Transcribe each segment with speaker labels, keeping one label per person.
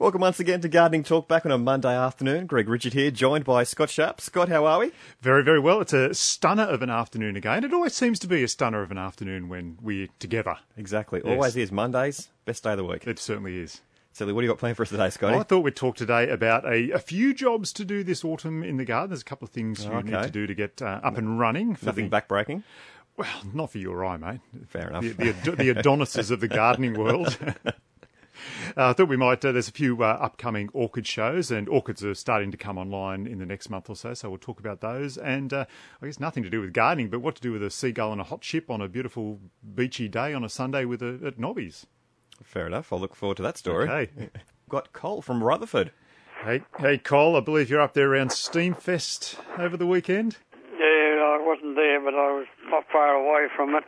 Speaker 1: Welcome once again to Gardening Talk back on a Monday afternoon. Greg Richard here, joined by Scott Sharp. Scott, how are we?
Speaker 2: Very, very well. It's a stunner of an afternoon again. It always seems to be a stunner of an afternoon when we're together.
Speaker 1: Exactly.
Speaker 2: Yes.
Speaker 1: Always is. Mondays, best day of the week.
Speaker 2: It certainly is.
Speaker 1: Silly, what do you got planned for us today, Scotty?
Speaker 2: I thought we'd talk today about a, a few jobs to do this autumn in the garden. There's a couple of things you need to do to get uh, up and running. for
Speaker 1: Nothing
Speaker 2: the-
Speaker 1: backbreaking.
Speaker 2: Well, not for you or I, mate.
Speaker 1: Fair enough.
Speaker 2: The, the, the Adonises of the gardening world. Uh, I thought we might. Uh, there's a few uh, upcoming orchid shows, and orchids are starting to come online in the next month or so. So we'll talk about those. And uh, I guess nothing to do with gardening, but what to do with a seagull and a hot ship on a beautiful beachy day on a Sunday with a, at Nobby's.
Speaker 1: Fair enough. I'll look forward to that story.
Speaker 2: Okay.
Speaker 1: Got Cole from Rutherford.
Speaker 2: Hey, hey, Cole. I believe you're up there around Steamfest over the weekend.
Speaker 3: Yeah, I wasn't there, but I was not far away from it.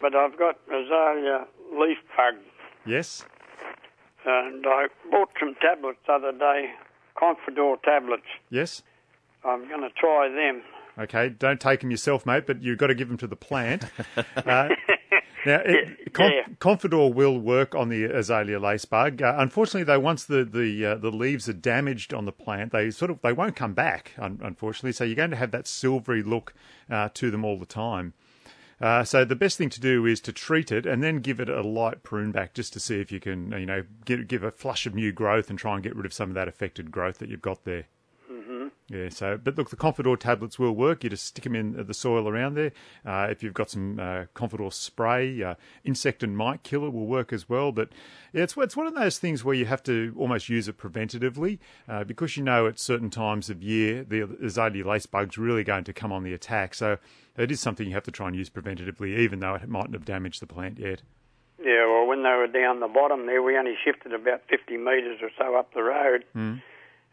Speaker 3: But I've got azalea leaf bug,
Speaker 2: Yes.
Speaker 3: And I bought some tablets the other day, Confidor tablets.
Speaker 2: Yes.
Speaker 3: I'm going to try them.
Speaker 2: Okay, don't take them yourself, mate, but you've got to give them to the plant. Uh, now, it, Conf-
Speaker 3: Yeah.
Speaker 2: Confidor will work on the azalea lace bug. Uh, unfortunately, though, once the the uh, the leaves are damaged on the plant, they sort of they won't come back. Un- unfortunately, so you're going to have that silvery look uh, to them all the time. Uh, so the best thing to do is to treat it and then give it a light prune back just to see if you can, you know, give, give a flush of new growth and try and get rid of some of that affected growth that you've got there. Yeah, so, but look, the Confidor tablets will work. You just stick them in the soil around there. Uh, if you've got some uh, Confidor spray, uh, insect and mite killer will work as well. But yeah, it's, it's one of those things where you have to almost use it preventatively uh, because you know at certain times of year the azalea lace bug's really going to come on the attack. So it is something you have to try and use preventatively, even though it mightn't have damaged the plant yet.
Speaker 3: Yeah, well, when they were down the bottom there, we only shifted about 50 metres or so up the road,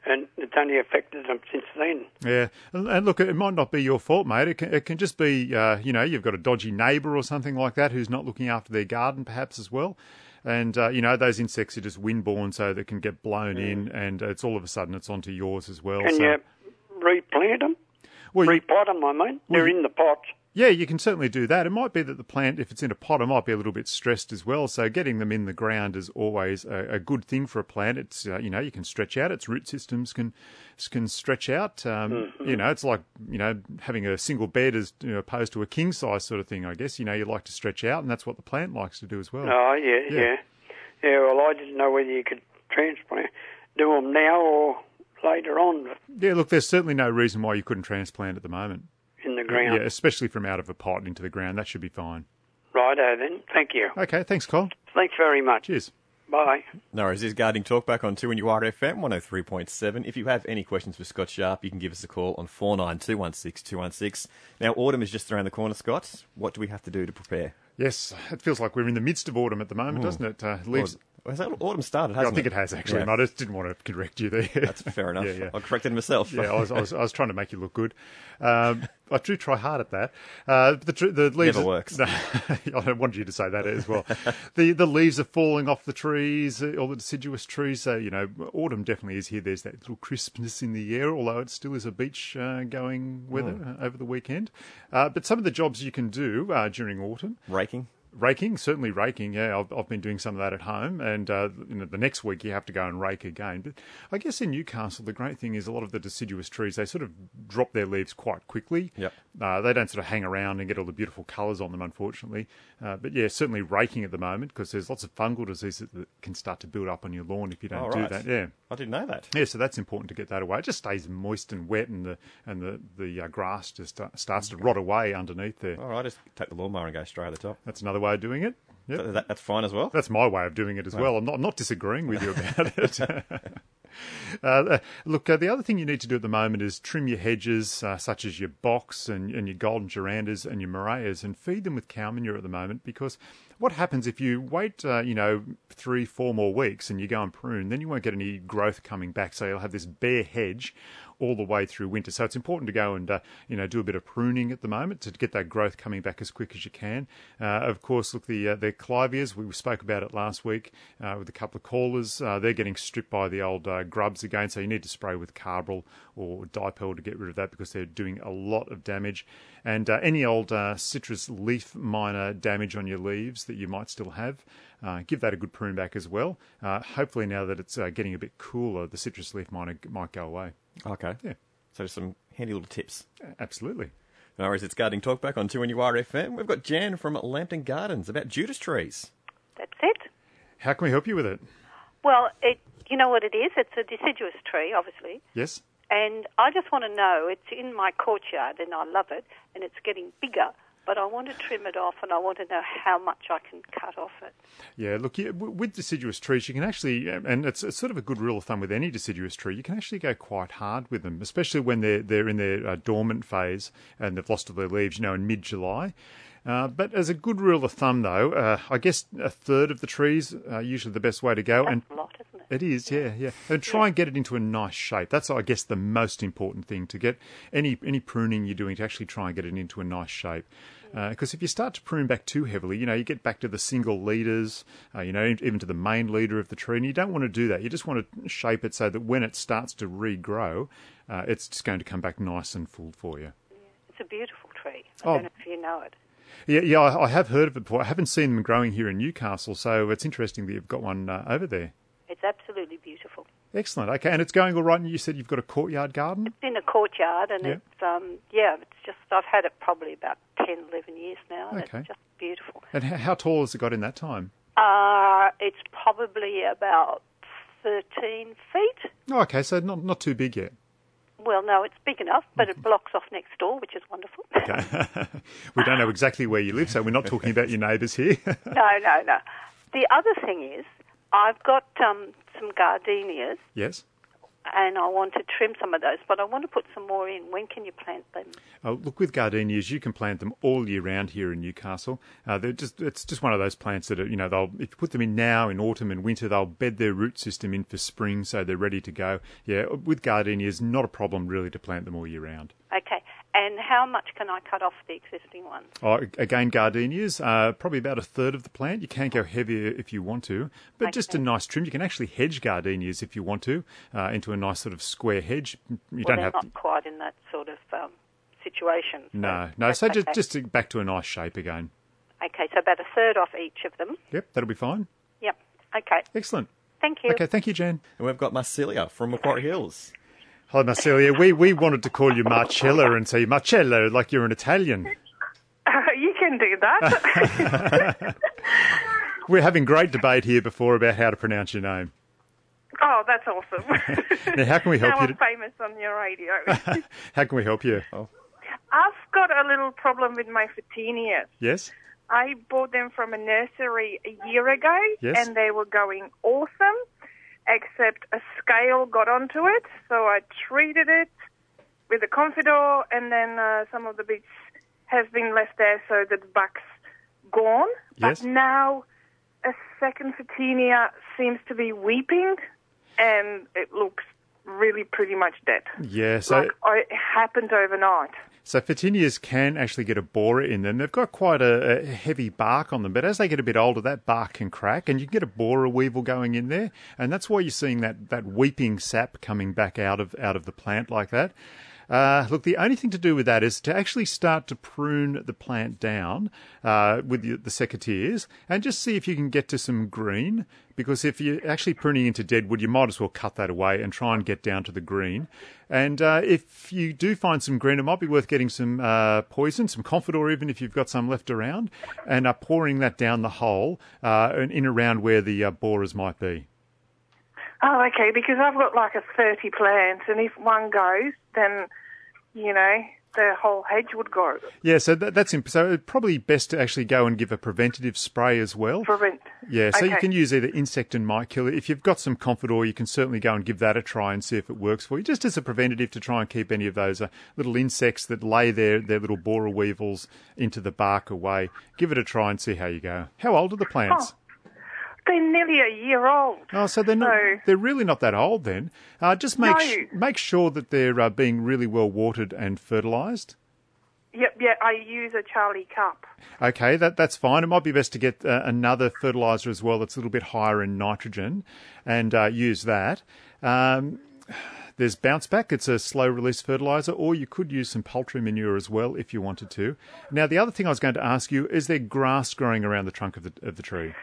Speaker 3: and it's only affected them since then.
Speaker 2: Yeah, and, look, it might not be your fault, mate. It can, it can just be, uh, you know, you've got a dodgy neighbour or something like that who's not looking after their garden, perhaps as well. And uh, you know, those insects are just windborne, so they can get blown in, and it's all of a sudden it's onto yours as well.
Speaker 3: Can
Speaker 2: so,
Speaker 3: you replant them?
Speaker 2: well,
Speaker 3: Repot them, I mean. They're in the pots.
Speaker 2: Yeah, you can certainly do that. It might be that the plant, if it's in a pot, it might be a little bit stressed as well. So getting them in the ground is always a, a good thing for a plant. It's uh, you know you can stretch out. Its root systems can can stretch out. Um, You know, it's like you know having a single bed as you know, opposed to a king size sort of thing. I guess you know you like to stretch out, and that's what the plant likes to do as well.
Speaker 3: Oh, yeah,
Speaker 2: Yeah.
Speaker 3: yeah. Yeah, well, I didn't know whether you could transplant, do them now or later on
Speaker 2: Yeah, look, there's certainly no reason why you couldn't transplant at the moment.
Speaker 3: In the ground.
Speaker 2: Yeah, especially from out of a pot into the ground. That should be fine.
Speaker 3: Righto then. Thank you.
Speaker 2: Okay, thanks, Cole.
Speaker 3: Thanks very much.
Speaker 2: Cheers.
Speaker 3: Bye.
Speaker 1: No worries. This is Gardening Talk back on 2 and URFM 103.7. If you have any questions for Scott Sharp, you can give us a call on 49216216 216. Now, autumn is just around the corner, Scott. What do we have to do to prepare?
Speaker 2: Yes, it feels like we're in the midst of autumn at the moment, doesn't it? Uh, leaves.
Speaker 1: Well, has that autumn started,
Speaker 2: I
Speaker 1: hasn't
Speaker 2: think it has actually,
Speaker 1: Yeah.
Speaker 2: and I just didn't want to correct you there.
Speaker 1: That's fair enough.
Speaker 2: Yeah, yeah.
Speaker 1: I corrected myself.
Speaker 2: yeah, I was, I was, I was trying to make you look good. Um, I do try hard at that. Uh, the, tr- the leaves
Speaker 1: Never
Speaker 2: are-
Speaker 1: works.
Speaker 2: No, I wanted you to say that as well. the The leaves are falling off the trees, uh, all the deciduous trees. So you know, autumn definitely is here. There's that little crispness in the air, although it still is a beach uh, going weather
Speaker 1: Hmm.
Speaker 2: uh, over the weekend. Uh, but some of the jobs you can do uh, during autumn
Speaker 1: Raking.
Speaker 2: Raking certainly raking yeah I've, I've been doing some of that at home and uh, you know, the next week you have to go and rake again but i guess in newcastle the great thing is a lot of the deciduous trees they sort of drop their leaves quite quickly
Speaker 1: Yep.
Speaker 2: uh, they don't sort of hang around and get all the beautiful colours on them unfortunately uh, but yeah certainly raking at the moment because there's lots of fungal diseases that can start to build up on your lawn if you don't
Speaker 1: Oh,
Speaker 2: do that yeah
Speaker 1: I didn't know that.
Speaker 2: yeah, so that's important to get that away. It just stays moist and wet, and the and the the uh, grass just uh, starts to rot away underneath there.
Speaker 1: All right, just take the lawnmower and go straight over the top.
Speaker 2: That's another way of doing it. Yep.
Speaker 1: That- that- that's fine as well.
Speaker 2: That's my way of doing it as well. I'm not, I'm not disagreeing with you about it. uh, look, uh, the other thing you need to do at the moment is trim your hedges, uh, such as your box and, and your golden durantas and your murrayas, and feed them with cow manure at the moment because what happens if you wait, uh, you know, three, four more weeks and you go and prune, then you won't get any growth coming back. So you'll have this bare hedge all the way through winter. So it's important to go and uh, you know do a bit of pruning at the moment to get that growth coming back as quick as you can. Uh, of course, look the uh, the clivias we spoke about it last week uh, with a couple of callers. Uh, they're getting stripped by the old uh, grubs again, so you need to spray with Carbaryl or Dipel to get rid of that because they're doing a lot of damage. And any old citrus leaf miner damage on your leaves that you might still have, Uh, give that a good prune back as well. Uh, hopefully, now that it's uh, getting a bit cooler, the citrus leaf might might go away.
Speaker 1: Okay.
Speaker 2: Yeah.
Speaker 1: So just some handy little tips.
Speaker 2: Absolutely.
Speaker 1: No worries, it's Gardening Talk back on 2NUR FM. We've got Jan from Lambton Gardens about Judas trees.
Speaker 4: That's it.
Speaker 2: How can we help you with it?
Speaker 4: Well, it you know what it is? It's a deciduous tree, obviously.
Speaker 2: Yes.
Speaker 4: And I just want to know, it's in my courtyard and I love it and it's getting bigger, but I want to trim it off and I want to know how much I can cut off it.
Speaker 2: Yeah, look, you, with deciduous trees, you can actually, um, and it's, it's sort of a good rule of thumb with any deciduous tree, you can actually go quite hard with them, especially when they're they're in their uh, dormant phase and they've lost all their leaves, you know, in mid July. Uh, but as a good rule of thumb, though, uh, I guess a third of the trees are usually the best way to go. and
Speaker 4: a lot, isn't it?
Speaker 2: it is, yeah, yeah. And try and get it into a nice shape. That's, I guess, the most important thing to get any any pruning you're doing to actually try and get it into a nice shape. Because if you start to prune back too heavily, you know, you get back to the single leaders, uh, you know, even to the main leader of the tree, and you don't want to do that. You just want to shape it so that when it starts to regrow, uh, it's just going to come back nice and full for you.
Speaker 4: It's a beautiful tree. I
Speaker 2: Oh.
Speaker 4: don't know if you know it.
Speaker 2: Yeah, yeah, I, I have heard of it before. I haven't seen them growing here in Newcastle, so it's interesting that you've got one uh, over there.
Speaker 4: It's absolutely beautiful.
Speaker 2: Excellent. Okay, and it's going all right. And you said you've got a courtyard garden.
Speaker 4: It's in a courtyard and
Speaker 2: Yeah.
Speaker 4: it's, um, yeah, it's just, I've had it probably about 10, 11 years now. and
Speaker 2: Okay.
Speaker 4: It's just beautiful.
Speaker 2: And how, tall has it got in that time?
Speaker 4: Uh, it's probably about 13 feet.
Speaker 2: Oh, okay, so not not too big yet.
Speaker 4: Well, no, it's big enough, but it blocks off next door, which is wonderful.
Speaker 2: Okay. we don't know exactly where you live, so we're not talking about your neighbours here.
Speaker 4: no, no, no. The other thing is, I've got um, some gardenias,
Speaker 2: yes.
Speaker 4: and I want to trim some of those, but I want to put some more in. When can you plant them?
Speaker 2: Oh, look, with gardenias, you can plant them all year round here in Newcastle. Uh, they're just, it's just one of those plants that, are, you know, they'll, if you put them in now, in autumn and winter, they'll bed their root system in for spring, so they're ready to go. Yeah, with gardenias, not a problem really to plant them all year round.
Speaker 4: Okay, and how much can I cut off the existing ones?
Speaker 2: Oh, again, gardenias, uh, probably about a third of the plant. You can go heavier if you want to, but just a nice trim. You can actually hedge gardenias if you want to uh, into a nice sort of square hedge. You
Speaker 4: well,
Speaker 2: don't have
Speaker 4: not
Speaker 2: to.
Speaker 4: quite in that sort of um, situation. so
Speaker 2: No, no. So just
Speaker 4: okay.
Speaker 2: just to- back to a nice shape again.
Speaker 4: Okay, so about a third off each of them.
Speaker 2: Yep, that'll be fine.
Speaker 4: Yep. Okay.
Speaker 2: Excellent.
Speaker 4: Thank you.
Speaker 2: Okay, thank you, Jan.
Speaker 1: And we've got Marcelia from Macquarie Hills.
Speaker 2: Hi, Marcelia. We we wanted to call you Marcella and say Marcello like you're an Italian.
Speaker 5: Uh, you can do that.
Speaker 2: We're having great debate here before about how to pronounce your name.
Speaker 5: oh, that's awesome.
Speaker 2: Now, how can we help
Speaker 5: now
Speaker 2: you?
Speaker 5: I'm
Speaker 2: To,
Speaker 5: famous on your radio.
Speaker 2: how can we help you? Oh.
Speaker 5: I've got a little problem with my photinias.
Speaker 2: Yes.
Speaker 5: I bought them from a nursery a year ago,
Speaker 2: Yes.
Speaker 5: and they were going awesome, except a scale got onto it, so I treated it with a confidor, and then uh, some of the bits have been left there, so the back's gone.
Speaker 2: Yes.
Speaker 5: But now a second photinias seems to be weeping, and it looks really pretty much dead.
Speaker 2: Yeah. So
Speaker 5: like I, it happened overnight.
Speaker 2: So Photinias can actually get a borer in them. They've got quite a, a heavy bark on them, but as they get a bit older, that bark can crack, and you can get a borer weevil going in there, and that's why you're seeing that, that weeping sap coming back out of out of the plant like that. Uh, look, the only thing to do with that is to actually start to prune the plant down uh, with the, the secateurs and just see if you can get to some green. Because if you're actually pruning into deadwood, you might as well cut that away and try and get down to the green. And uh, if you do find some green, it might be worth getting some uh, poison, some confidor, even if you've got some left around, and pouring that down the hole uh, and in around where the uh, borers might be.
Speaker 5: Oh, okay, because I've got like a 30 plants, and if one goes, then, you know, the whole hedge would go.
Speaker 2: Yeah, so that, that's imp- so it's probably best to actually go and give a preventative spray as well.
Speaker 5: Prevent.
Speaker 2: Yeah, so you can use either insect and mite killer. If you've got some confidor, you can certainly go and give that a try and see if it works for you, just as a preventative to try and keep any of those uh, little insects that lay their, their little borer weevils into the bark away. Give it a try and see how you go. How old are the plants?
Speaker 5: They're nearly a year old.
Speaker 2: Oh, so they're not,
Speaker 5: No.
Speaker 2: they're really not that old then. Uh, just make
Speaker 5: No.
Speaker 2: sh- make sure that they're uh, being really well watered and fertilised.
Speaker 5: Yep, yeah, I use a Charlie Carp.
Speaker 2: Okay, that that's fine. It might be best to get uh, another fertilizer as well that's a little bit higher in nitrogen, and uh, use that. Um, there's bounce back. It's a slow release fertilizer, or you could use some poultry manure as well if you wanted to. Now, the other thing I was going to ask you is there grass growing around the trunk of the of the tree?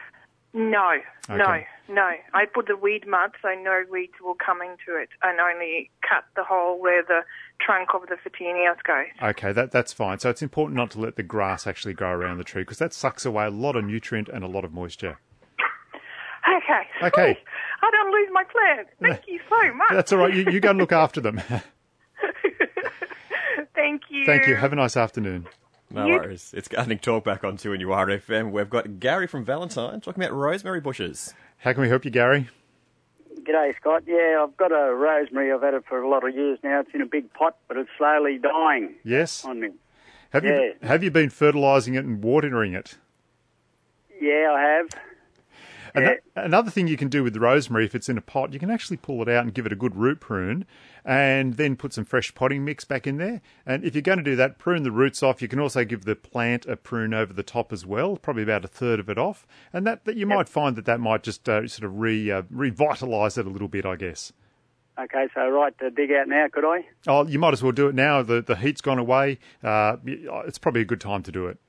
Speaker 5: No, no,
Speaker 2: Okay.
Speaker 5: no. I put the weed mud so no weeds will come into it and only cut the hole where the trunk of the Photinias goes.
Speaker 2: Okay, that that's fine. So it's important not to let the grass actually grow around the tree because that sucks away a lot of nutrient and a lot of moisture.
Speaker 5: Okay.
Speaker 2: Okay.
Speaker 5: I don't lose my plant. Thank you so much.
Speaker 2: That's all right. You, you go and look after them.
Speaker 5: Thank you.
Speaker 2: Thank you. Have a nice afternoon.
Speaker 1: No
Speaker 5: You-
Speaker 1: worries. It's Gardening Talk back on 2NURFM. We've got Gary from Valentine talking about rosemary bushes.
Speaker 2: How can we help you, Gary?
Speaker 6: G'day, Scott. Yeah, I've got a rosemary. I've had it for a lot of years now. It's in a big pot, but it's slowly dying
Speaker 2: Yes.
Speaker 6: on me.
Speaker 2: Have you have you been fertilising it and watering it?
Speaker 6: Yeah, I have. Yeah.
Speaker 2: Another thing you can do with the rosemary, if it's in a pot, you can actually pull it out and give it a good root prune, and then put some fresh potting mix back in there. And if you're going to do that, prune the roots off. You can also give the plant a prune over the top as well, probably about a third of it off, and that, that you might find that that might just uh, sort of re uh, revitalise it a little bit, I guess.
Speaker 6: Okay, so right to dig out now, could I?
Speaker 2: Oh, you might as well do it now. The the heat's gone away. Uh, it's probably a good time to do it.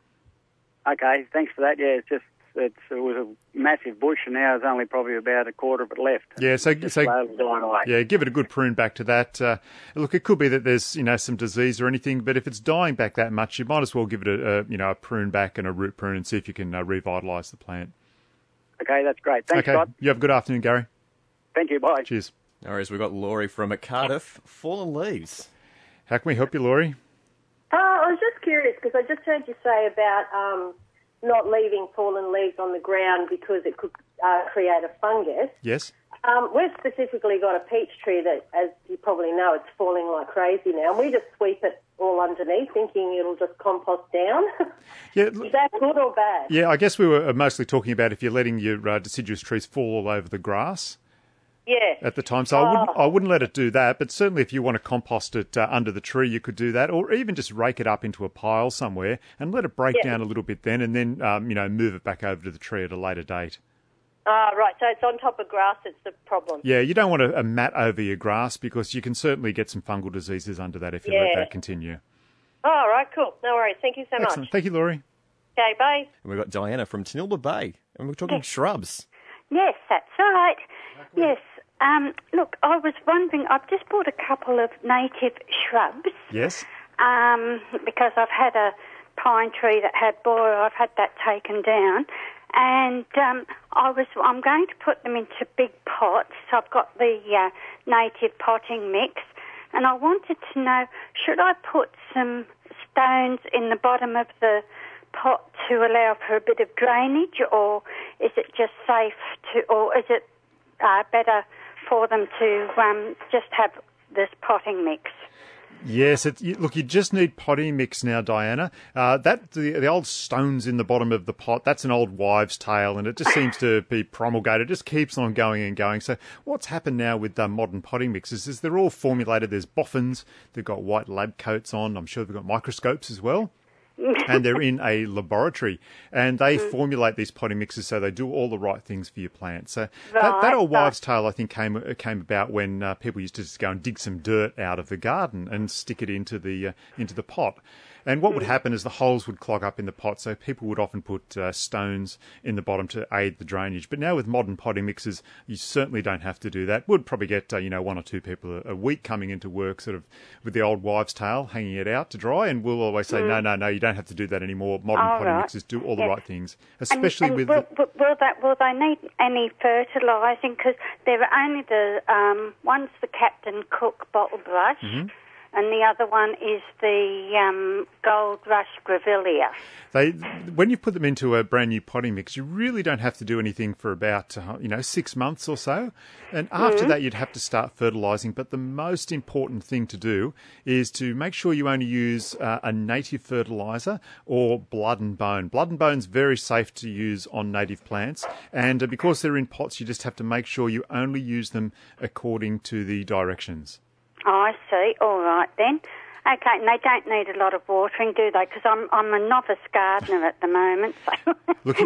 Speaker 6: Okay, thanks for that. Yeah, it's just it was a massive bush, and now there's only probably about a quarter of it left.
Speaker 2: Yeah, so so
Speaker 6: dying away.
Speaker 2: Yeah, give it a good prune back to that. Uh, look, it could be that there's you know some disease or anything, but if it's dying back that much, you might as well give it a, a you know a prune back and a root prune and see if you can uh, revitalise the plant.
Speaker 6: Okay, that's great. Thanks,
Speaker 2: okay,
Speaker 6: Scott.
Speaker 2: you have a good afternoon, Gary.
Speaker 6: Thank you. Bye.
Speaker 2: Cheers.
Speaker 1: No worries. We've got Laurie from Cardiff. Fallen leaves.
Speaker 2: How can we help you, Laurie?
Speaker 7: Uh, I was just curious because I just heard you say about um, not leaving fallen leaves on the ground because it could uh, create a fungus.
Speaker 2: Yes.
Speaker 7: Um, we've specifically got a peach tree that, as you probably know, it's falling like crazy now, and we just sweep it all underneath, thinking it'll just compost down.
Speaker 2: Yeah.
Speaker 7: Is that good or bad?
Speaker 2: Yeah, I guess we were mostly talking about if you're letting your uh, deciduous trees fall all over the grass
Speaker 7: Yeah.
Speaker 2: at the time. So I wouldn't, I wouldn't let it do that. But certainly, if you want to compost it uh, under the tree, you could do that, or even just rake it up into a pile somewhere and let it break
Speaker 7: Yeah.
Speaker 2: down a little bit then, and then um, you know move it back over to the tree at a later date.
Speaker 7: Ah, right. So it's on top of grass. It's the problem.
Speaker 2: Yeah, you don't want a, a mat over your grass because you can certainly get some fungal diseases under that if you let that continue.
Speaker 7: All right. Cool. No worries. Thank you so
Speaker 2: Excellent.
Speaker 7: much.
Speaker 2: Thank you, Laurie.
Speaker 7: Okay. Bye.
Speaker 1: And we've got Diana from Tanilba Bay. And we're talking shrubs.
Speaker 8: Yes, that's right. Yes. Um, look, I was wondering, I've just bought a couple of native shrubs
Speaker 2: Yes.
Speaker 8: um, because I've had a pine tree that had borer. I've had that taken down. And um, I was, I'm going to put them into big pots. So I've got the uh, native potting mix, and I wanted to know should I put some stones in the bottom of the pot to allow for a bit of drainage, or is it just safe to, or is it uh, better for them to um, just have this potting mix?
Speaker 2: Yes, look, you just need potting mix now, Diana. Uh, that the, the old stones in the bottom of the pot, that's an old wives' tale, and it just seems to be promulgated. It just keeps on going and going. So what's happened now with the modern potting mixes is they're all formulated. There's boffins, they've got white lab coats on. I'm sure they've got microscopes as well. and they're in a laboratory, and they formulate these potting mixes so they do all the right things for your plant. So that, that old wives' tale, I think, came came about when uh, people used to just go and dig some dirt out of the garden and stick it into the uh, into the pot. And what would happen is the holes would clog up in the pot, so people would often put uh, stones in the bottom to aid the drainage. But now with modern potting mixes, you certainly don't have to do that. Would probably get uh, you know one or two people a, a week coming into work, sort of with the old wives' tale, hanging it out to dry. And we'll always say, no, no, no, you don't have to do that anymore. Modern
Speaker 8: All
Speaker 2: potting
Speaker 8: right.
Speaker 2: mixes do all the right things, especially
Speaker 8: and
Speaker 2: with
Speaker 8: will,
Speaker 2: the,
Speaker 8: will, will that will they need any fertilising? Because there are only the um, one's the Captain Cook bottle brush,
Speaker 2: Mm-hmm.
Speaker 8: And the other one is the um, Gold Rush Grevillea.
Speaker 2: They, when you put them into a brand new potting mix, you really don't have to do anything for about uh, you know six months or so, and after that you'd have to start fertilising. But the most important thing to do is to make sure you only use uh, a native fertiliser or blood and bone. Blood and bone's very safe to use on native plants, and uh, because they're in pots, you just have to make sure you only use them according to the directions.
Speaker 8: Oh, I see. All right then. Okay, and they don't need a lot of watering, do they? Because I'm I'm a novice gardener at the moment. So.
Speaker 2: Look,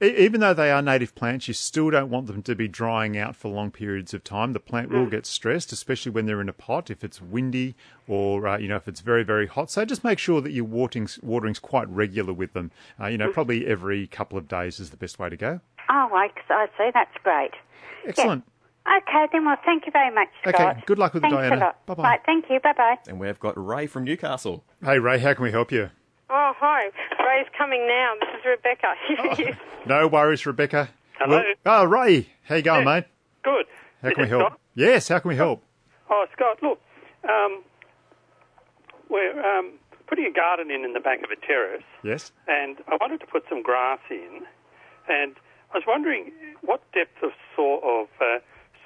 Speaker 2: even though they are native plants, you still don't want them to be drying out for long periods of time. The plant will get stressed, especially when they're in a pot, if it's windy or uh, you know if it's very very hot. So just make sure that your watering's, watering's quite regular with them. Uh, you know, probably every couple of days is the best way to go.
Speaker 8: Oh, I, I see. That's great.
Speaker 2: Excellent.
Speaker 8: Okay, then. Well, thank you very much, Scott.
Speaker 2: Okay, good luck with it,
Speaker 8: Thanks
Speaker 2: Diana.
Speaker 8: A lot.
Speaker 2: Bye-bye.
Speaker 8: Right, thank you. Bye bye.
Speaker 1: And we've got Ray from Newcastle.
Speaker 2: Hey, Ray, how can we help you?
Speaker 9: Oh, hi. Ray's coming now. This is Rebecca.
Speaker 2: No worries, Rebecca.
Speaker 9: Hello.
Speaker 2: oh, Ray, how you going, mate?
Speaker 9: Good.
Speaker 2: How can we help?
Speaker 9: Scott?
Speaker 2: Yes, how can we help?
Speaker 9: Oh, Scott, look. Um, we're um, putting a garden in in the back of a terrace,
Speaker 2: Yes.
Speaker 9: and I wanted to put some grass in. And I was wondering what depth of, so- of uh,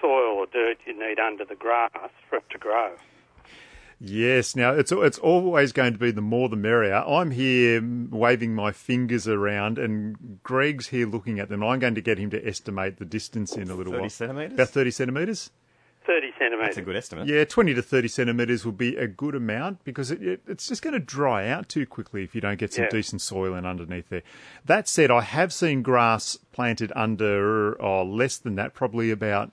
Speaker 9: soil or dirt you need under the grass for it to grow.
Speaker 2: Yes. Now it's it's always going to be the more the merrier. I'm here waving my fingers around, and Greg's here looking at them. I'm going to get him to estimate the distance in a little
Speaker 1: 30
Speaker 2: while.
Speaker 1: centimetres?
Speaker 2: About thirty centimetres.
Speaker 9: 30 centimetres.
Speaker 1: That's a good estimate.
Speaker 2: Yeah, 20 to 30 centimetres will be a good amount because it, it, it's just going to dry out too quickly if you don't get some
Speaker 9: Yeah.
Speaker 2: decent soil in underneath there. That said, I have seen grass planted under oh, less than that, probably about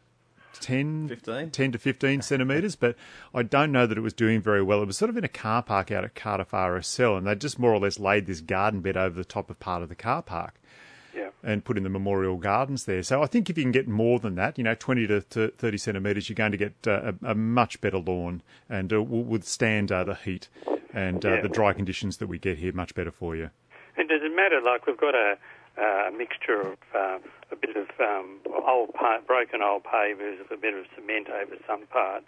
Speaker 2: 10,
Speaker 1: 15?
Speaker 2: 10 to 15 centimetres, but I don't know that it was doing very well. It was sort of in a car park out at Cardiff RSL, and they just more or less laid this garden bed over the top of part of the car park
Speaker 9: Yeah.
Speaker 2: and put in the memorial gardens there. So I think if you can get more than that, you know, 20 to 30 centimetres, you're going to get uh, a, a much better lawn and uh, will withstand uh, the heat and uh,
Speaker 9: Yeah.
Speaker 2: the dry conditions that we get here much better for you.
Speaker 9: And does it matter? Like we've got a, a mixture of uh, a bit of um, old pa- broken old pavers, a bit of cement over some parts.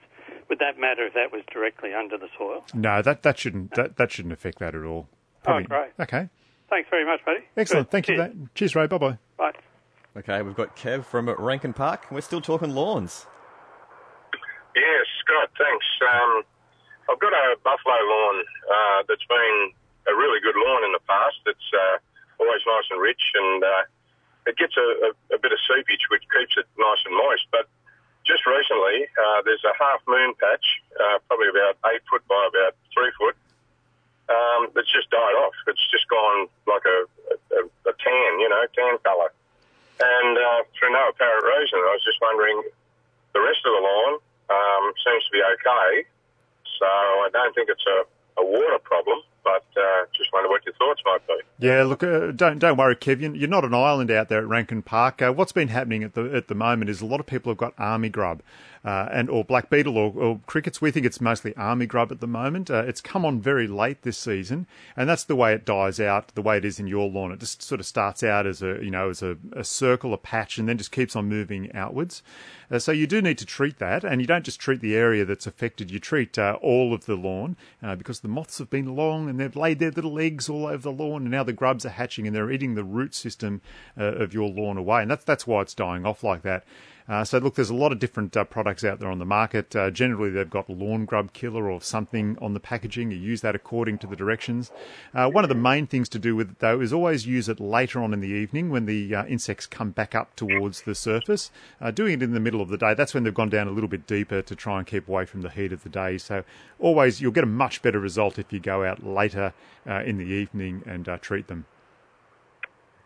Speaker 9: Would that matter if that was directly under the soil?
Speaker 2: No, that, that shouldn't that, that shouldn't affect that at all.
Speaker 9: Oh, great.
Speaker 2: Okay,
Speaker 9: Thanks very much, buddy.
Speaker 2: excellent.
Speaker 9: Good.
Speaker 2: Thank you for
Speaker 9: Cheers.
Speaker 2: that. Cheers, Ray. Bye bye.
Speaker 9: Bye.
Speaker 1: Okay, we've got Kev from Rankin Park. We're still talking lawns.
Speaker 10: Yes, Scott, thanks. Um, I've got a buffalo lawn uh, that's been a really good lawn in the past. It's uh, always nice and rich, and uh, it gets a, a, a bit of seepage, which keeps it nice and moist. But just recently, uh, there's a half moon patch, uh, probably about eight foot by about three foot, um, that's just died off. It's just gone like a, a, a tan, you know, tan colour. And uh, through no apparent reason, I was just wondering the rest of the lawn um, seems to be okay. So I don't think it's a, a water problem, but uh, just wonder what your thoughts might be.
Speaker 2: Yeah, look, uh, don't don't worry, Kevin. You're not an island out there at Rankin Park. Uh, what's been happening at the at the moment is a lot of people have got army grub, uh, and or black beetle or, or crickets. We think it's mostly army grub at the moment. Uh, it's come on very late this season, and that's the way it dies out. The way it is in your lawn, it just sort of starts out as a you know as a, a circle, a patch, and then just keeps on moving outwards. Uh, so you do need to treat that, and you don't just treat the area that's affected. You treat uh, all of the lawn uh, because the moths have been long and they've laid their little eggs all over the lawn, and now the grubs are hatching and they're eating the root system uh, of your lawn away, and that's that's why it's dying off like that. Uh, so look, there's a lot of different uh, products out there on the market. Uh, generally, they've got lawn grub killer or something on the packaging. You use that according to the directions. Uh, one of the main things to do with it, though, is always use it later on in the evening when the uh, insects come back up towards the surface. Uh, doing it in the middle of the day, that's when they've gone down a little bit deeper to try and keep away from the heat of the day. So always, you'll get a much better result if you go out later in the evening and treat them.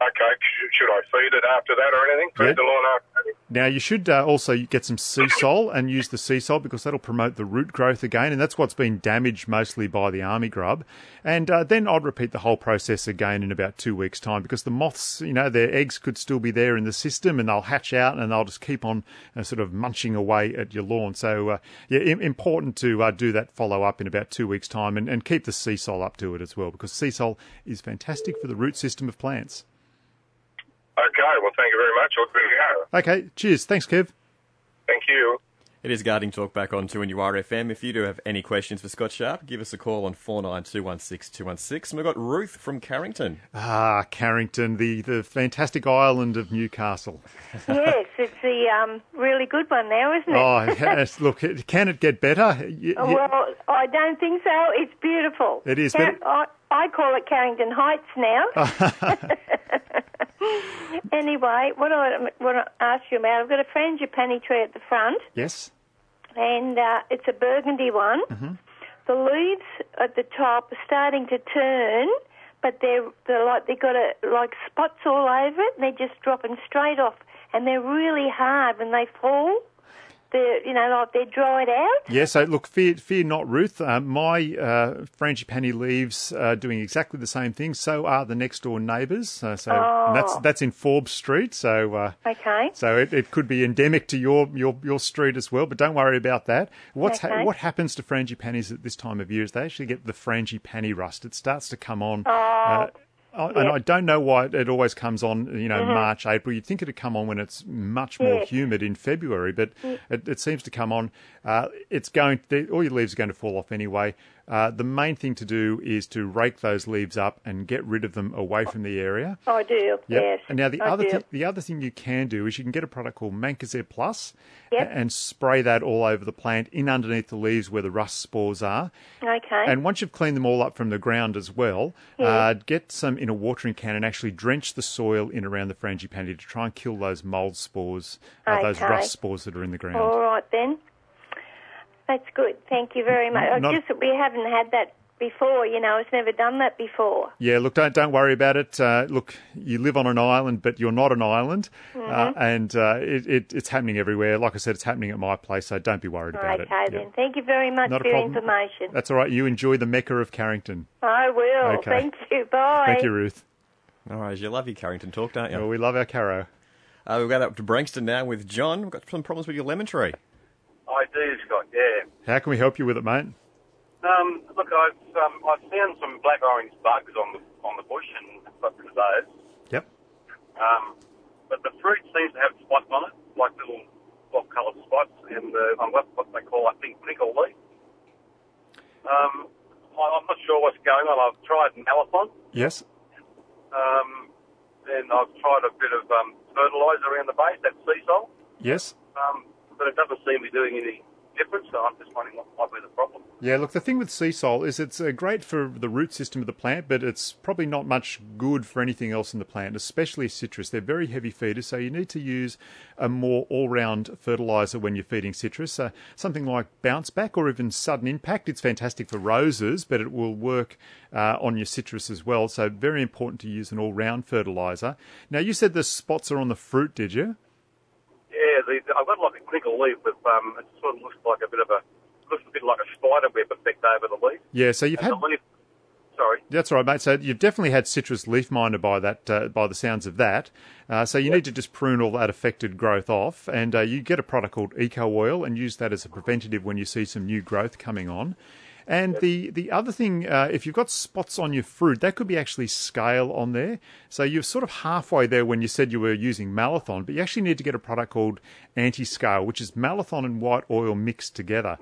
Speaker 10: Okay, should I feed it after that or anything? Feed
Speaker 2: Yeah.
Speaker 10: the lawn after that?
Speaker 2: Now you should uh, also get some Seasol and use the Seasol because that'll promote the root growth again, and that's what's been damaged mostly by the army grub. And uh, then I'd repeat the whole process again in about two weeks' time because the moths, you know, their eggs could still be there in the system, and they'll hatch out and they'll just keep on uh, sort of munching away at your lawn. So uh, yeah, im- important to uh, do that follow up in about two weeks' time and, and keep the Seasol up to it as well because Seasol is fantastic for the root system of plants.
Speaker 10: Okay, well, thank you very much. I'll give it a go.
Speaker 2: Okay, cheers. Thanks, Kev.
Speaker 10: Thank you.
Speaker 1: It is Gardening Talk back on 2NURFM. If you do have any questions for Scott Sharp, give us a call on 49216216. And we've got Ruth from Carrington.
Speaker 2: Ah, Carrington, the, the fantastic island of Newcastle.
Speaker 11: yes, it's the um, really good one now, isn't it?
Speaker 2: Oh, yes. Look, it- can it get better? Y-
Speaker 11: Oh, well, I don't think so. It's beautiful.
Speaker 2: It is,
Speaker 11: Car-
Speaker 2: but
Speaker 11: I, I call it Carrington Heights now. anyway, what I want to ask you about, I've got a frangipani tree at the front,
Speaker 2: yes.
Speaker 11: and uh, it's a burgundy one.
Speaker 2: Mm-hmm.
Speaker 11: The leaves at the top are starting to turn, but they're they're like they've got a, like spots all over it, and they're just dropping straight off, and they're really hard when they fall. They're you know like they're dried out.
Speaker 2: Yeah, so look, fear, fear not, Ruth. Uh, my uh, frangipani leaves are doing exactly the same thing. So are the next door neighbours. Uh, so
Speaker 11: Oh.
Speaker 2: that's that's in Forbes Street. So uh,
Speaker 11: Okay.
Speaker 2: so it, it could be endemic to your, your your street as well. But don't worry about that. What's ha- what happens to frangipanis at this time of year is they actually get the frangipani rust. It starts to come on.
Speaker 11: Oh.
Speaker 2: I- And I don't know why it always comes on, you know,
Speaker 11: Mhm.
Speaker 2: March, April. You'd think it'd come on when it's much more
Speaker 11: Yeah.
Speaker 2: humid in February, but
Speaker 11: Yeah.
Speaker 2: it, it seems to come on. Uh, it's going. The, all your leaves are going to fall off anyway. Uh, the main thing to do is to rake those leaves up and get rid of them away from the area.
Speaker 11: I do.
Speaker 2: Yep.
Speaker 11: Yes.
Speaker 2: And now the
Speaker 11: I
Speaker 2: other the other thing you can do is you can get a product called Mancozeb Plus
Speaker 11: Yep.
Speaker 2: and spray that all over the plant, in underneath the leaves where the rust spores are.
Speaker 11: Okay.
Speaker 2: And once you've cleaned them all up from the ground as well,
Speaker 11: Yeah.
Speaker 2: uh, get some in a watering can and actually drench the soil in around the frangipani to try and kill those mold spores, uh, those rust spores that are in the ground.
Speaker 11: All right then. That's good. Thank you very much. I
Speaker 2: Not-
Speaker 11: just we haven't had that before. You know, it's never done that before.
Speaker 2: Yeah, look, don't don't worry about it. Uh, look, you live on an island, but you're not an island, uh,
Speaker 11: Mhm.
Speaker 2: and uh, it, it, it's happening everywhere. Like I said, it's happening at my place, so don't be worried about
Speaker 11: Okay
Speaker 2: it.
Speaker 11: Okay, then.
Speaker 2: Yeah.
Speaker 11: Thank you very much
Speaker 2: Not
Speaker 11: for your information.
Speaker 2: That's all right. You enjoy the mecca of Carrington.
Speaker 11: I will.
Speaker 2: Okay.
Speaker 11: Thank you. Bye.
Speaker 2: Thank you, Ruth.
Speaker 1: All right, you love your Carrington talk, don't you?
Speaker 2: Well, we love our Caro.
Speaker 1: Uh, we've got up to Branxton now with John. We've got some problems with your lemon tree.
Speaker 12: I do, Scott. Yeah.
Speaker 2: How can we help you with it, mate?
Speaker 12: Um, look, I've um, I've found some black orange bugs on the on the bush and got rid of those.
Speaker 2: Yep.
Speaker 12: Um, but the fruit seems to have spots on it, like little off-coloured spots, and uh, on what, what they call, I think, nickel leaf. Um, I'm not sure what's going on. I've tried Malathion,
Speaker 2: Yes.
Speaker 12: um, and I've tried a bit of um, fertiliser around the base, that Seasol,
Speaker 2: Yes.
Speaker 12: um, but it doesn't seem to be doing any difference. So I'm just wondering what might be the problem.
Speaker 2: Yeah, look, the thing with Seasol is it's uh, great for the root system of the plant, but it's probably not much good for anything else in the plant, especially citrus. They're very heavy feeders, so you need to use a more all-round fertilizer when you're feeding citrus. Uh, something like Bounce Back or even Sudden Impact. It's fantastic for roses, but it will work uh, on your citrus as well. So very important to use an all-round fertilizer. Now, you said the spots are on the fruit, did you?
Speaker 12: The, I've got like a nickel leaf with um, it sort of looks like a bit of a looks a bit like a spider web effect over the leaf.
Speaker 2: Yeah, so you've
Speaker 12: And
Speaker 2: had
Speaker 12: leaf, sorry,
Speaker 2: That's all right, mate. So you've definitely had citrus leaf miner by that, uh, by the sounds of that. Uh, so you need to just prune all that affected growth off, and uh, you get a product called Eco Oil and use that as a preventative when you see some new growth coming on. And the, the other thing, uh, if you've got spots on your fruit, that could be actually scale on there. So you're sort of halfway there when you said you were using Malathion, but you actually need to get a product called Anti-Scale, which is Malathion and white oil mixed together.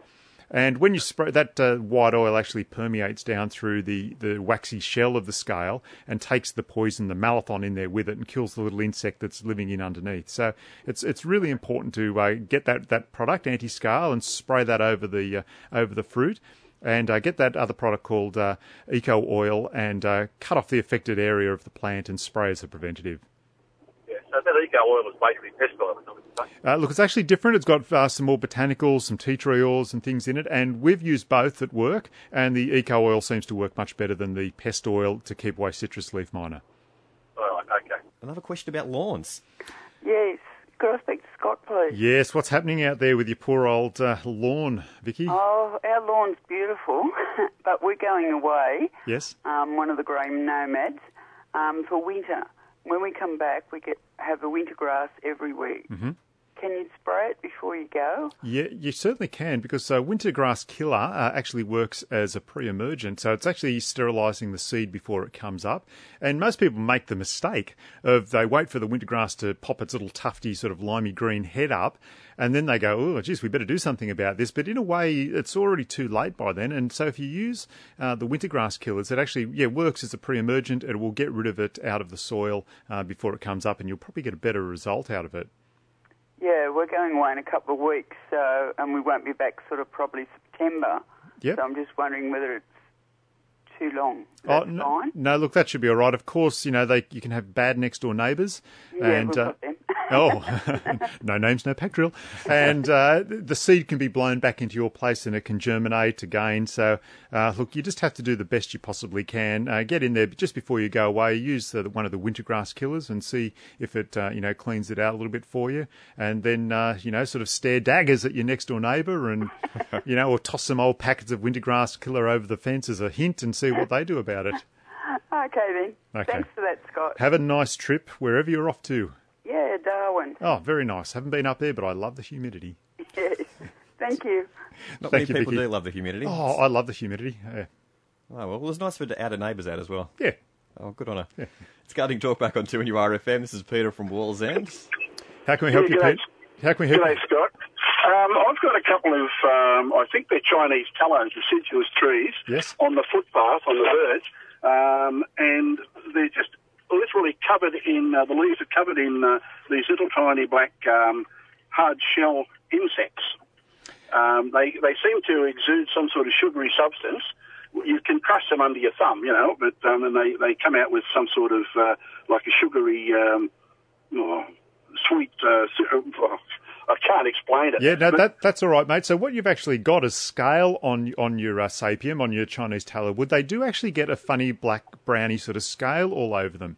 Speaker 2: And when you spray that uh, white oil actually permeates down through the, the waxy shell of the scale and takes the poison, the malathion, in there with it and kills the little insect that's living in underneath. So it's it's really important to uh, get that, that product anti scale and spray that over the uh, over the fruit. And uh, get that other product called uh, Eco Oil and uh, cut off the affected area of the plant and spray as a preventative.
Speaker 12: yeah. So that eco oil is basically pest oil. is that what?
Speaker 2: Uh, look, it's actually different. It's got uh, some more botanicals, some tea tree oils and things in it, and we've used both at work, and the eco oil seems to work much better than the pest oil to keep away citrus leaf miner.
Speaker 12: All right, okay.
Speaker 1: Another question about lawns.
Speaker 13: Yes. Could I speak please?
Speaker 2: Yes, what's happening out there with your poor old uh, lawn, Vicky?
Speaker 13: Oh, our lawn's beautiful, but we're going away.
Speaker 2: Yes.
Speaker 13: Um, one of the grey nomads um, for winter. When we come back, we get have a winter grass every week.
Speaker 2: hmm
Speaker 13: Can you spray it before you go?
Speaker 2: Yeah, you certainly can because uh, winter grass killer uh, actually works as a pre-emergent, so it's actually sterilising the seed before it comes up. And most people make the mistake of they wait for the winter grass to pop its little tufty sort of limey green head up, and then they go, "Oh, geez, we better do something about this." But in a way, it's already too late by then. And so if you use uh, the winter grass killers, it actually yeah works as a pre-emergent. It will get rid of it out of the soil uh, before it comes up, and you'll probably get a better result out of it.
Speaker 13: Yeah, we're going away in a couple of weeks, so and we won't be back sort of probably September.
Speaker 2: Yep.
Speaker 13: So I'm just wondering whether it's too long.
Speaker 2: Oh, no,
Speaker 13: fine?
Speaker 2: no, look, that should be all right. Of course, you know they you can have bad next door neighbours,
Speaker 13: Yeah,
Speaker 2: and
Speaker 13: we've
Speaker 2: uh,
Speaker 13: got them.
Speaker 2: Oh, no names, no pack drill. And uh, the seed can be blown back into your place and it can germinate again. So, uh, look, you just have to do the best you possibly can. Uh, get in there just before you go away. Use uh, one of the winter grass killers and see if it, uh, you know, cleans it out a little bit for you. And then, uh, you know, sort of stare daggers at your next door neighbour and, you know, or toss some old packets of winter grass killer over the fence as a hint and see what they do about it.
Speaker 13: Okay then.
Speaker 2: Okay.
Speaker 13: Thanks for that, Scott.
Speaker 2: Have a nice trip wherever you're off to.
Speaker 13: Yeah, Darwin.
Speaker 2: Oh, very nice. Haven't been up there, but I love the humidity.
Speaker 13: Yes. Thank you.
Speaker 1: Not
Speaker 2: Thank
Speaker 1: many
Speaker 2: you,
Speaker 1: people
Speaker 2: Vicky.
Speaker 1: do love the humidity.
Speaker 2: Oh, I love the humidity. Yeah.
Speaker 1: Oh, well, well, it's nice for to add outer neighbours out as well.
Speaker 2: Yeah.
Speaker 1: Oh, good on her. It's Gardening Talk back on 2 and RFM. This is Peter from Wallsend.
Speaker 2: How can we help
Speaker 14: Yeah,
Speaker 2: you,
Speaker 14: g'day.
Speaker 2: Pete? How can we help
Speaker 14: G'day,
Speaker 2: you?
Speaker 14: Scott. Um, I've got a couple of, um, I think they're Chinese tallow deciduous trees
Speaker 2: Yes.
Speaker 14: on the footpath, on the verge, um, and they're just literally covered in, uh, the leaves are covered in uh, these little tiny black um, hard shell insects. Um, they, they seem to exude some sort of sugary substance. You can crush them under your thumb, you know, but um, and they, they come out with some sort of uh, like a sugary, um, oh, sweet. Uh, oh, I can't explain it.
Speaker 2: Yeah, no,
Speaker 14: But-
Speaker 2: that that's all right, mate. So what you've actually got is scale on on your uh, sapium, on your Chinese tallow wood. They do actually get a funny black browny sort of scale all over them.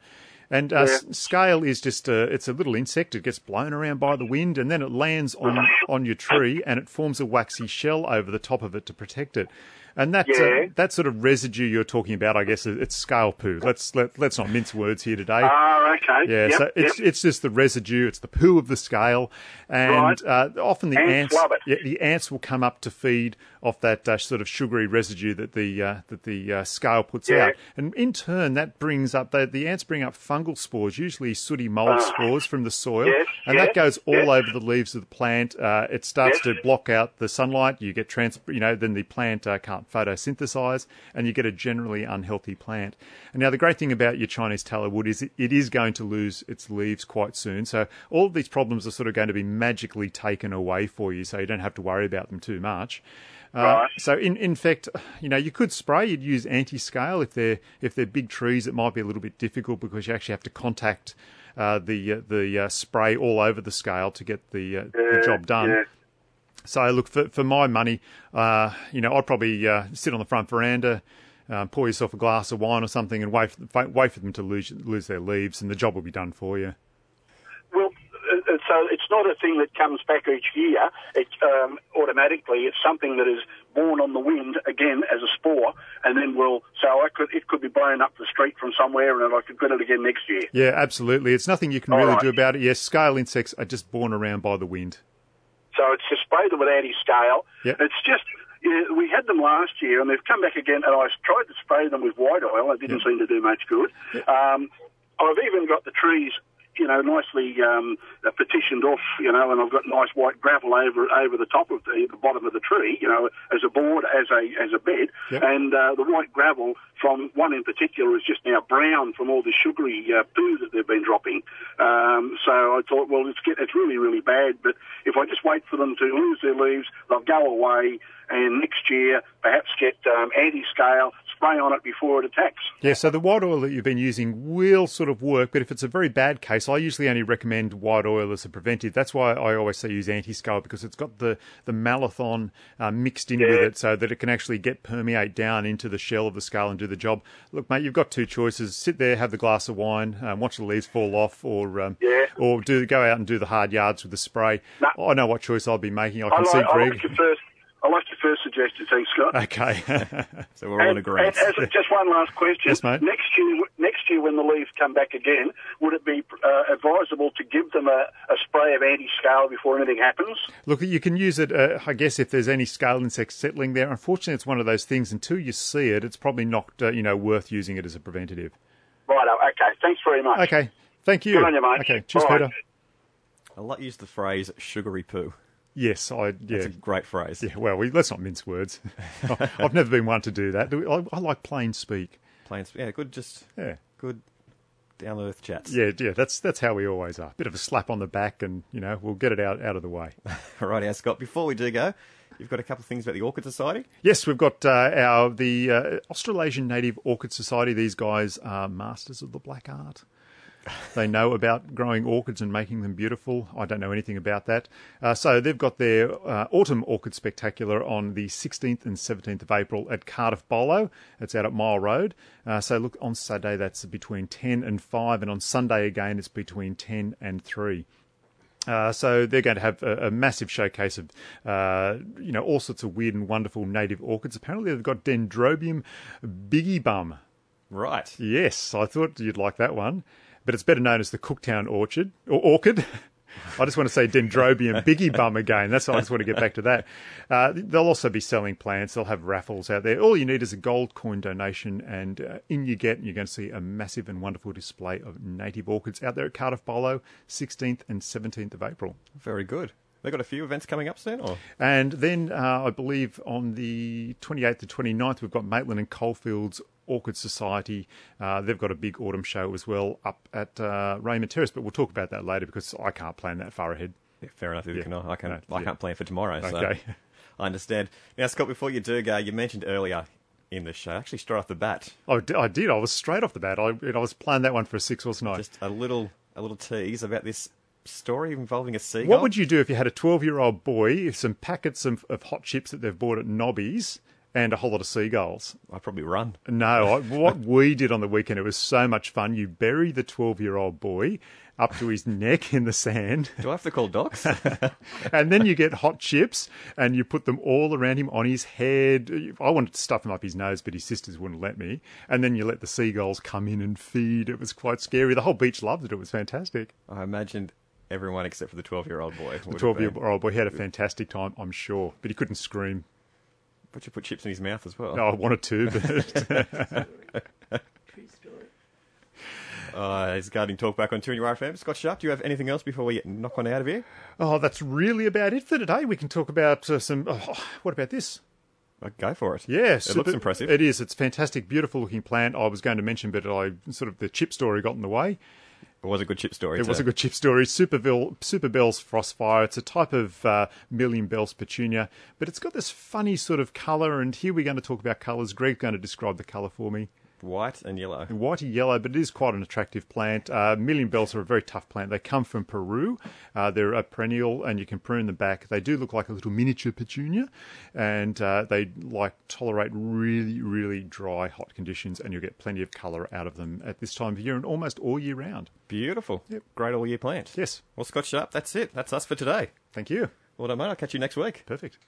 Speaker 2: And uh, s- scale is just a, it's a little insect. It gets blown around by the wind, and then it lands on on your tree, and it forms a waxy shell over the top of it to protect it. And that
Speaker 14: Yeah.
Speaker 2: uh, that sort of residue you're talking about, I guess, it's scale poo. Let's let, let's not mince words here today.
Speaker 14: Ah, okay.
Speaker 2: Yeah,
Speaker 14: Yep,
Speaker 2: so it's
Speaker 14: yep.
Speaker 2: it's just the residue, it's the poo of the scale, and
Speaker 14: Right.
Speaker 2: uh, often the
Speaker 14: Ants
Speaker 2: ants, yeah, the ants will come up to feed off that uh, sort of sugary residue that the uh, that the uh, scale puts
Speaker 14: Yeah.
Speaker 2: out, and in turn that brings up the, the ants bring up fungal spores, usually sooty mold
Speaker 14: Ah.
Speaker 2: spores from the soil,
Speaker 14: Yes,
Speaker 2: and that goes all
Speaker 14: yes.
Speaker 2: over the leaves of the plant. Uh, it starts
Speaker 14: Yes.
Speaker 2: to block out the sunlight. You get trans, you know, then the plant uh, can't photosynthesize, and you get a generally unhealthy plant. And now the great thing about your Chinese tallow wood is it, it is going to lose its leaves quite soon. So all of these problems are sort of going to be magically taken away for you, so you don't have to worry about them too much. Uh,
Speaker 14: Right.
Speaker 2: So in in fact, you know, you could spray. You'd use anti-scale if they're if they're big trees. It might be a little bit difficult because you actually have to contact uh, the uh, the uh, spray all over the scale to get the uh, the job done.
Speaker 14: yeah.
Speaker 2: So look for for my money, uh, you know, I'd probably uh, sit on the front veranda, uh, pour yourself a glass of wine or something, and wait for, wait for them to lose lose their leaves, and the job will be done for you.
Speaker 14: Well, uh, uh, so it's not a thing that comes back each year. It um, automatically it's something that is born on the wind again as a spore, and then will so I could it could be blown up the street from somewhere, and I could get it again next year.
Speaker 2: Yeah, absolutely. It's nothing you can
Speaker 14: All
Speaker 2: really
Speaker 14: right.
Speaker 2: do about it. Yes, scale insects are just borne around by the wind.
Speaker 14: So it's to spray them with anti-scale.
Speaker 2: Yep.
Speaker 14: It's just we had them last year, and they've come back again. And I tried to spray them with white oil. It didn't seem to do much good. Um, I've even got the trees, you know, nicely um, uh, petitioned off, you know, and I've got nice white gravel over over the top of the, the bottom of the tree, you know, as a board, as a as a bed,
Speaker 2: Yep.
Speaker 14: and uh, the white gravel from one in particular is just now brown from all the sugary uh, poo that they've been dropping. Um, so I thought, well, it's get, it's really really bad. But if I just wait for them to lose their leaves, they'll go away, and next year perhaps get um, anti-scale, spray on it before it attacks.
Speaker 2: Yeah, so the white oil that you've been using will sort of work, but if it's a very bad case, I usually only recommend white oil as a preventive. That's why I always say use anti-scale because it's got the the malathion uh, mixed in with it, so that it can actually get permeate down into the shell of the scale and do the job. Look, mate, you've got two choices: sit there, have the glass of wine, um, watch the leaves fall off, or um,
Speaker 14: Yeah.
Speaker 2: or do go out and do the hard yards with the spray. I know what choice I'll be making. I
Speaker 14: I
Speaker 2: can see
Speaker 14: like, I
Speaker 2: Greg.
Speaker 14: Like your first. I like your first suggestion, thanks, Scott.
Speaker 2: Okay.
Speaker 1: so we're all in
Speaker 14: And,
Speaker 1: agreement.
Speaker 14: and as, just one last question.
Speaker 2: Yes, mate.
Speaker 14: Next year, next year when the leaves come back again, would it be uh, advisable to give them a, a spray of anti-scale before anything happens?
Speaker 2: Look, you can use it, uh, I guess, if there's any scale insects settling there. Unfortunately, it's one of those things. Until you see it, it's probably not, uh, you know, worth using it as a preventative.
Speaker 14: Right. Okay. Thanks very much.
Speaker 2: Okay, thank you.
Speaker 14: Good on you, mate.
Speaker 2: Okay, cheers,
Speaker 14: All right.
Speaker 2: Peter.
Speaker 1: I like use the phrase sugary poo.
Speaker 2: Yes, I. Yeah,
Speaker 1: That's a great phrase.
Speaker 2: yeah. Well, we, let's not mince words. I've never been one to do that. I, I like plain speak.
Speaker 1: Plain, speak. yeah, good, just
Speaker 2: Yeah.
Speaker 1: good down earth chats.
Speaker 2: Yeah, yeah. That's that's how we always are. Bit of a slap on the back, and you know we'll get it out out of the way.
Speaker 1: All right, now, Scott, before we do go, you've got a couple of things about the Orchid Society.
Speaker 2: Yes, we've got uh, our the uh, Australasian Native Orchid Society. These guys are masters of the black art. They know about growing orchids and making them beautiful. I don't know anything about that. Uh, so they've got their uh, Autumn Orchid Spectacular on the 16th and 17th of April at Cardiff Bolo. It's out at Mile Road. Uh, so look, on Saturday that's between 10 and 5, and on Sunday again it's between 10 and 3. Uh, so they're going to have a, a massive showcase of, uh, you know, all sorts of weird and wonderful native orchids. Apparently, they've got Dendrobium bigibbum.
Speaker 1: Right.
Speaker 2: Yes, I thought you'd like that one, but it's better known as the Cooktown Orchard or Orchid. I just want to say Dendrobium bigibbum again. That's why I just want to get back to that. Uh, they'll also be selling plants. They'll have raffles out there. All you need is a gold coin donation, and uh, in you get, And you're going to see a massive and wonderful display of native orchids out there at Cardiff Bolo, 16th and 17th of April.
Speaker 1: Very good. They've got a few events coming up soon, or
Speaker 2: And then uh, I believe on the 28th to 29th, we've got Maitland and Coalfields Orchid Society. Uh, they've got a big autumn show as well up at uh, Raymond Terrace, but we'll talk about that later because I can't plan that far ahead.
Speaker 1: Yeah, fair enough.
Speaker 2: Yeah.
Speaker 1: can I. I, can,
Speaker 2: No,
Speaker 1: I
Speaker 2: yeah.
Speaker 1: can't plan for tomorrow. So
Speaker 2: Okay.
Speaker 1: I understand. Now, Scott, before you do go, you mentioned earlier in the show, actually straight off the bat,
Speaker 2: Oh, I did. I was straight off the bat. I, I was planning that one for a six night.
Speaker 1: just a little a little tease about this story involving a seagull.
Speaker 2: What would you do if you had a 12 year old boy, some packets of, of hot chips that they've bought at Nobby's, and a whole lot of seagulls?
Speaker 1: I'd probably run.
Speaker 2: No, I, what we did on the weekend, it was so much fun. You bury the 12 year old boy up to his neck in the sand.
Speaker 1: Do I have to call DOCS?
Speaker 2: and then you get hot chips and you put them all around him on his head. I wanted to stuff him up his nose, but his sisters wouldn't let me. And then you let the seagulls come in and feed. It was quite scary. The whole beach loved it. It was fantastic.
Speaker 1: I imagined everyone except for the twelve-year-old boy.
Speaker 2: The 12 year old boy had a fantastic time, I'm sure, but he couldn't scream.
Speaker 1: But you put chips in his mouth as well.
Speaker 2: No, I wanted to, but. True story.
Speaker 1: Uh, it's Gardening Talk back on 2 FM. Scott Sharp, do you have anything else before we knock on out of here?
Speaker 2: oh, that's really about it for today. We can talk about uh, some. Oh, what about this?
Speaker 1: Uh, go for it.
Speaker 2: Yeah,
Speaker 1: it
Speaker 2: super-
Speaker 1: looks impressive.
Speaker 2: It is. It's fantastic, beautiful looking plant. I was going to mention, but I sort of the chip story got in the way.
Speaker 1: It was a good chip story.
Speaker 2: It was a good chip story. Super, Bell, Superbells Frostfire. It's a type of uh, Million Bells Petunia, but it's got this funny sort of colour. And here we're going to talk about colours. Greg's going to describe the colour for me.
Speaker 1: White and yellow.
Speaker 2: Whitey yellow, but it is quite an attractive plant. Uh, million bells are a very tough plant. They come from Peru. Uh, they're a perennial, and you can prune them back. They do look like a little miniature petunia, and uh, they like tolerate really, really dry, hot conditions, and you'll get plenty of colour out of them at this time of year and almost all year round.
Speaker 1: Beautiful. Yep. Great all year plant.
Speaker 2: Yes.
Speaker 1: Well, Scott Sharp, that's it. That's us for today.
Speaker 2: Thank you.
Speaker 1: Well done, mate. I'll catch you next week.
Speaker 2: Perfect.